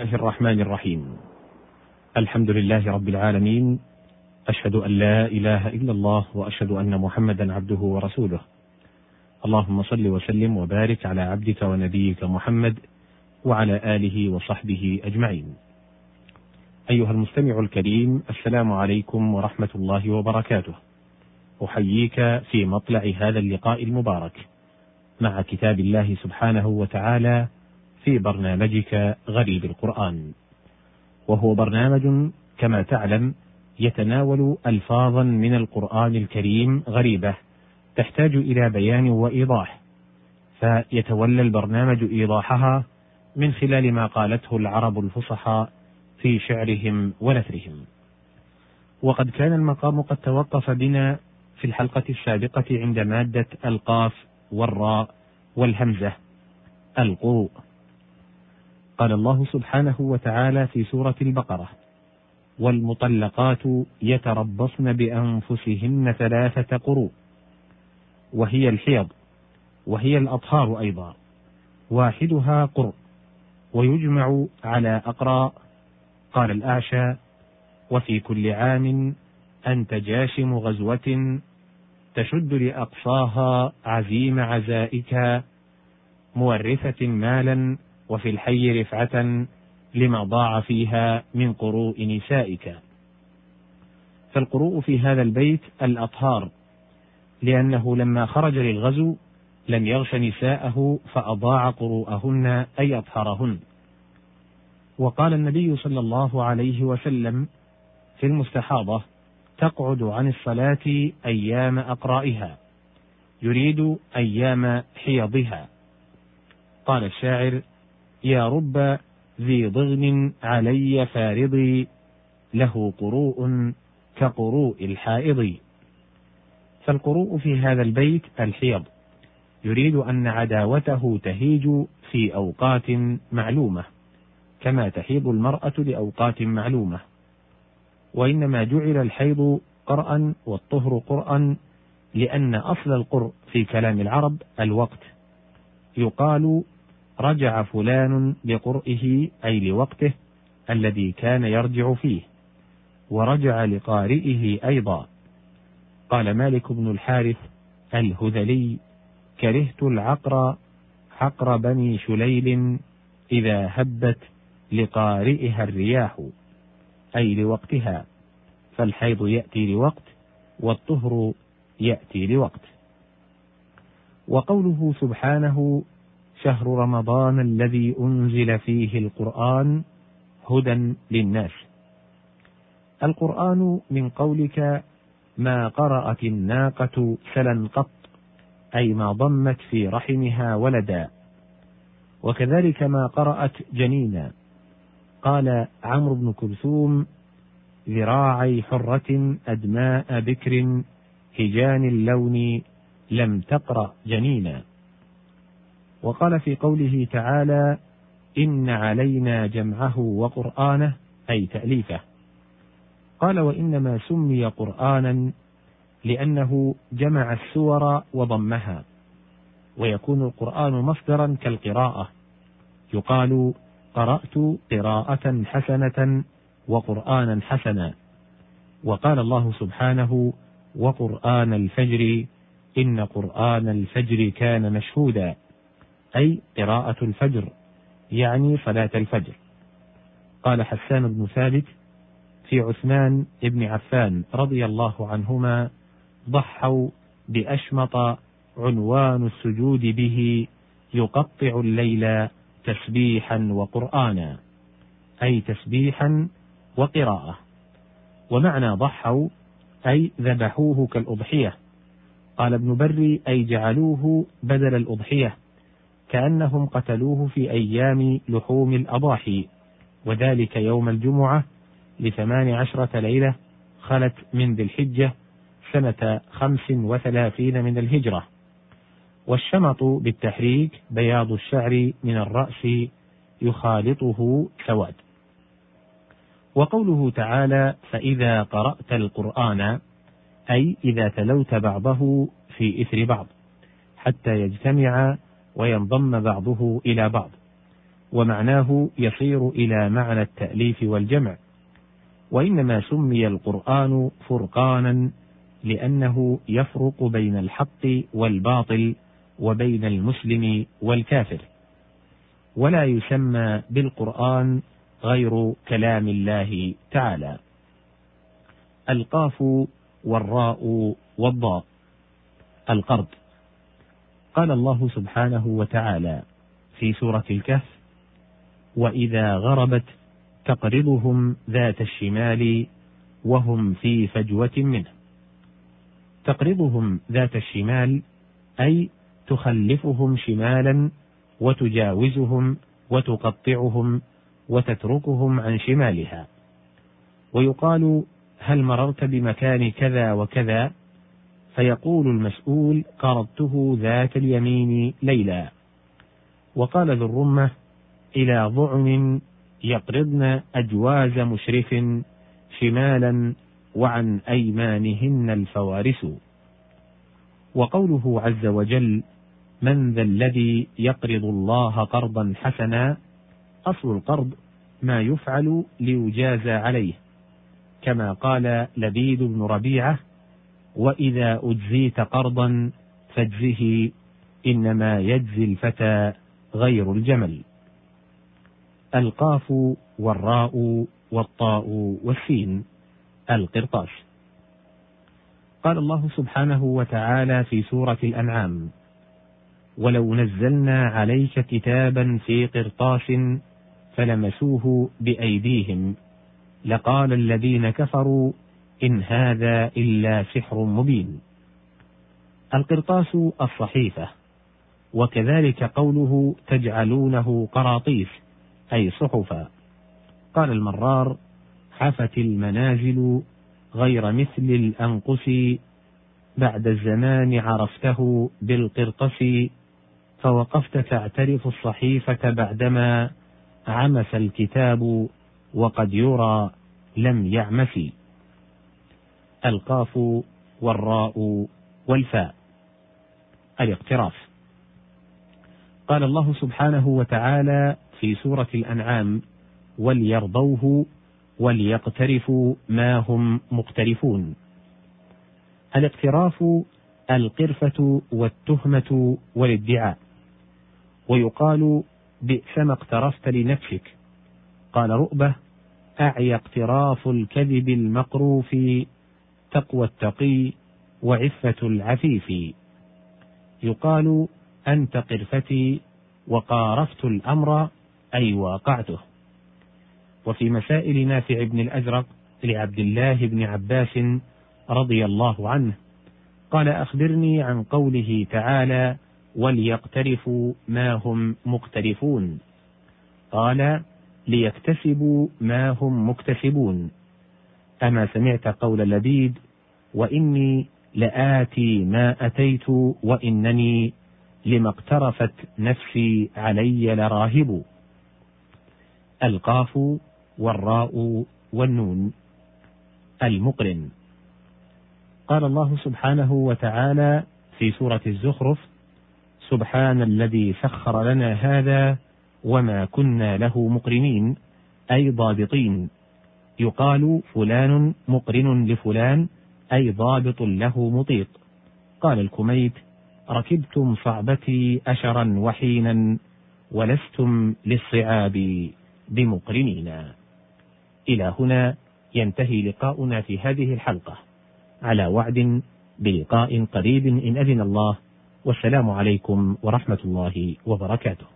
الله الرحمن الرحيم. الحمد لله رب العالمين. أشهد أن لا إله إلا الله وأشهد أن محمدا عبده ورسوله. اللهم صل وسلم وبارك على عبدك ونبيك محمد وعلى آله وصحبه أجمعين. أيها المستمع الكريم السلام عليكم ورحمة الله وبركاته. أحييك في مطلع هذا اللقاء المبارك. مع كتاب الله سبحانه وتعالى في برنامجك غريب القرآن. وهو برنامج كما تعلم يتناول ألفاظا من القرآن الكريم غريبة تحتاج إلى بيان وإيضاح. فيتولى البرنامج إيضاحها من خلال ما قالته العرب الفصحاء في شعرهم ونثرهم. وقد كان المقام قد توقف بنا في الحلقة السابقة عند مادة القاف والراء والهمزة القروء قال الله سبحانه وتعالى في سورة البقرة: والمطلقات يتربصن بأنفسهن ثلاثة قروء، وهي الحيض، وهي الأطهار أيضا، واحدها قرء، ويجمع على أقراء، قال الأعشى: وفي كل عام أنت جاشم غزوة تشد لأقصاها عزيم عزائك مورثة مالا وفي الحي رفعة لما ضاع فيها من قروء نسائك. فالقروء في هذا البيت الأطهار لأنه لما خرج للغزو لم يغش نساءه فأضاع قروءهن أي أطهرهن وقال النبي صلى الله عليه وسلم في المستحاضة تقعد عن الصلاة أيام أقرائها يريد أيام حيضها. قال الشاعر يا رب ذي ضغن علي فارضي له قروء كقروء الحائض. فالقروء في هذا البيت الحيض. يريد أن عداوته تهيج في أوقات معلومة كما تحيض المرأة لأوقات معلومة. وإنما جعل الحيض قرأ والطهر قرأ لأن أصل القرء في كلام العرب الوقت. يقال رجع فلان لقرئه أي لوقته الذي كان يرجع فيه ورجع لقارئه أيضا. قال مالك بن الحارث الهذلي كرهت العقر عقر بني شليل إذا هبت لقارئها الرياح أي لوقتها فالحيض يأتي لوقت والطهر يأتي لوقت. وقوله سبحانه شهر رمضان الذي أنزل فيه القرآن هدى للناس. القرآن من قولك ما قرأت الناقة سلا قط، أي ما ضمت في رحمها ولدا، وكذلك ما قرأت جنينا. قال عمرو بن كلثوم: ذراعي حرة أدماء بكر هجان اللون لم تقرأ جنينا. وقال في قوله تعالى إن علينا جمعه وقرآنه أي تأليفه. قال وإنما سمي قرآنا لأنه جمع السور وضمها ويكون القرآن مصدرا كالقراءة. يقال قرأت قراءة حسنة وقرآنا حسنا. وقال الله سبحانه وقرآن الفجر إن قرآن الفجر كان مشهودا. أي قراءة الفجر يعني صلاة الفجر. قال حسان بن ثابت في عثمان بن عفان رضي الله عنهما ضحوا بأشمط عنوان السجود به يقطع الليل تسبيحا وقرآنا. أي تسبيحا وقراءة. ومعنى ضحوا أي ذبحوه كالأضحية. قال ابن بري أي جعلوه بدل الأضحية. كأنهم قتلوه في أيام لحوم الأضاحي. وذلك يوم الجمعة لثمان عشرة ليلة خلت من ذي الحجة سنة خمس وثلاثين من الهجرة. والشمط بالتحريك بياض الشعر من الرأس يخالطه سواد. وقوله تعالى فإذا قرأت القرآن أي إذا تلوت بعضه في إثر بعض حتى يجتمع وينضم بعضه إلى بعض ومعناه يصير إلى معنى التأليف والجمع. وإنما سمي القرآن فرقانا لأنه يفرق بين الحق والباطل وبين المسلم والكافر. ولا يسمى بالقرآن غير كلام الله تعالى. القاف والراء والضاء. القرض. قال الله سبحانه وتعالى في سورة الكهف وإذا غربت تقرضهم ذات الشمال وهم في فجوة منه. تقرضهم ذات الشمال أي تخلفهم شمالا وتجاوزهم وتقطعهم وتتركهم عن شمالها. ويقال هل مررت بمكان كذا وكذا؟ فيقول المسؤول قرضته ذات اليمين ليلا. وقال ذو الرمة إلى ضعن يقرضن أجواز مشرف شمالا وعن أيمانهن الفوارس. وقوله عز وجل من ذا الذي يقرض الله قرضا حسنا أصل القرض ما يفعل ليجازى عليه كما قال لبيد بن ربيعة وإذا أجزيت قرضا فاجزه إنما يجزي الفتى غير الجمل. القاف والراء والطاء والسين. القرطاس. قال الله سبحانه وتعالى في سورة الأنعام ولو نزلنا عليك كتابا في قرطاس فلمسوه بأيديهم لقال الذين كفروا إن هذا إلا سحر مبين. القرطاس الصحيفة، وكذلك قوله تجعلونه قراطيس أي صحفا. قال المرار: حفت المنازل غير مثل الأنقس بعد الزمان عرفته بالقرطس فوقفت تعترف الصحيفة بعدما عمس الكتاب وقد يرى لم يعمس القاف والراء والفاء. الاقتراف. قال الله سبحانه وتعالى في سورة الأنعام وليرضوه وليقترفوا ما هم مقترفون. الاقتراف القرفة والتهمة والادعاء. ويقال بئس ما اقترفت لنفسك. قال رؤبة أعي اقتراف الكذب المقروف تقوى التقي وعفة العفيف. يقال أنت قرفتي وقارفت الأمر أي واقعته. وفي مسائل نافع بن الأزرق لعبد الله بن عباس رضي الله عنه قال أخبرني عن قوله تعالى وليقترفوا ما هم مقترفون قال ليكتسبوا ما هم مكتسبون أما سمعت قول لبيد وإني لآتي ما أتيت وإنني لما اقترفت نفسي علي لراهب. القاف والراء والنون. المقرن. قال الله سبحانه وتعالى في سورة الزخرف سبحان الذي سخر لنا هذا وما كنا له مقرنين أي ضابطين. يقال فلان مقرن لفلان أي ضابط له مطيق قال الكميت ركبتم صعبتي أشرا وحينا ولستم للصعاب بمقرنين. إلى هنا ينتهي لقاؤنا في هذه الحلقة. على وعد بلقاء قريب إن أذن الله. والسلام عليكم ورحمة الله وبركاته.